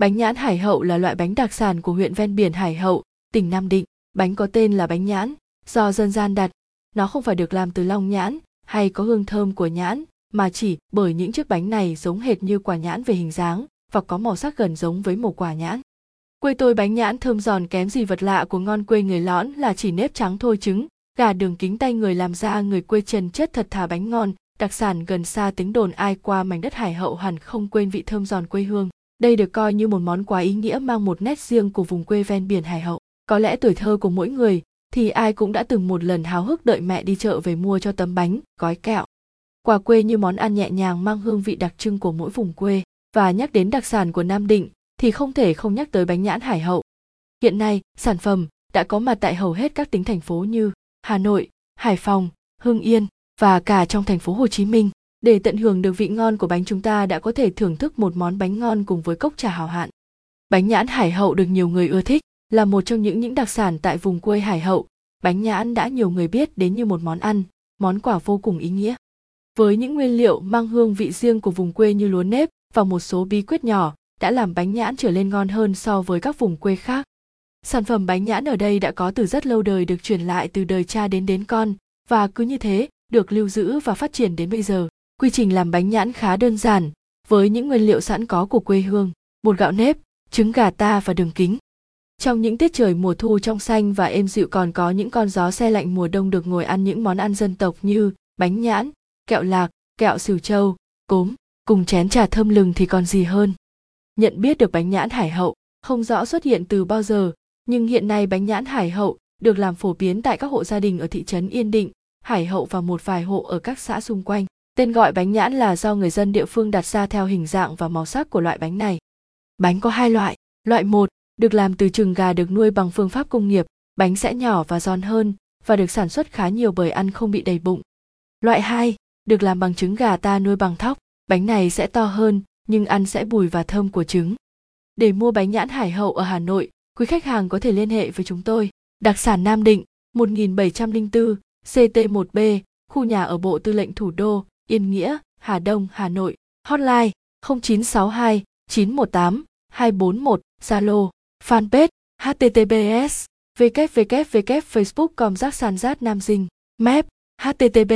Bánh nhãn Hải Hậu là loại bánh đặc sản của huyện ven biển Hải Hậu, tỉnh Nam Định. Bánh có tên là bánh nhãn, do dân gian đặt. Nó không phải được làm từ long nhãn hay có hương thơm của nhãn, mà chỉ bởi những chiếc bánh này giống hệt như quả nhãn về hình dáng và có màu sắc gần giống với màu quả nhãn. Quê tôi bánh nhãn thơm giòn kém gì vật lạ của ngon quê người lõn là chỉ nếp trắng thôi trứng, gà đường kính tay người làm ra người quê trần chất thật thà bánh ngon, đặc sản gần xa tính đồn ai qua mảnh đất hải hậu hẳn không quên vị thơm giòn quê hương. Đây được coi như một món quà ý nghĩa mang một nét riêng của vùng quê ven biển hải hậu. Có lẽ tuổi thơ của mỗi người thì ai cũng đã từng một lần háo hức đợi mẹ đi chợ về mua cho tấm bánh, gói kẹo. Quà quê như món ăn nhẹ nhàng mang hương vị đặc trưng của mỗi vùng quê. Và nhắc đến đặc sản của Nam Định thì không thể không nhắc tới bánh nhãn hải hậu. Hiện nay, sản phẩm đã có mặt tại hầu hết các tỉnh thành phố như Hà Nội, Hải Phòng, Hưng Yên và cả trong thành phố Hồ Chí Minh. Để tận hưởng được vị ngon của bánh chúng ta đã có thể thưởng thức một món bánh ngon cùng với cốc trà hào hạn. Bánh nhãn Hải Hậu được nhiều người ưa thích, là một trong những những đặc sản tại vùng quê Hải Hậu. Bánh nhãn đã nhiều người biết đến như một món ăn, món quà vô cùng ý nghĩa. Với những nguyên liệu mang hương vị riêng của vùng quê như lúa nếp và một số bí quyết nhỏ đã làm bánh nhãn trở lên ngon hơn so với các vùng quê khác. Sản phẩm bánh nhãn ở đây đã có từ rất lâu đời được truyền lại từ đời cha đến đến con và cứ như thế được lưu giữ và phát triển đến bây giờ. Quy trình làm bánh nhãn khá đơn giản, với những nguyên liệu sẵn có của quê hương, bột gạo nếp, trứng gà ta và đường kính. Trong những tiết trời mùa thu trong xanh và êm dịu còn có những con gió xe lạnh mùa đông được ngồi ăn những món ăn dân tộc như bánh nhãn, kẹo lạc, kẹo sửu trâu, cốm, cùng chén trà thơm lừng thì còn gì hơn. Nhận biết được bánh nhãn hải hậu, không rõ xuất hiện từ bao giờ, nhưng hiện nay bánh nhãn hải hậu được làm phổ biến tại các hộ gia đình ở thị trấn Yên Định, Hải Hậu và một vài hộ ở các xã xung quanh. Tên gọi bánh nhãn là do người dân địa phương đặt ra theo hình dạng và màu sắc của loại bánh này. Bánh có hai loại. Loại một được làm từ trứng gà được nuôi bằng phương pháp công nghiệp, bánh sẽ nhỏ và giòn hơn và được sản xuất khá nhiều bởi ăn không bị đầy bụng. Loại 2 được làm bằng trứng gà ta nuôi bằng thóc, bánh này sẽ to hơn nhưng ăn sẽ bùi và thơm của trứng. Để mua bánh nhãn Hải Hậu ở Hà Nội, quý khách hàng có thể liên hệ với chúng tôi. Đặc sản Nam Định, 1704, CT1B, khu nhà ở Bộ Tư lệnh Thủ đô, Yên Nghĩa, Hà Đông, Hà Nội. Hotline 0962 918 241, Zalo, fanpage https www facebook com giác sàn giác nam dinh map https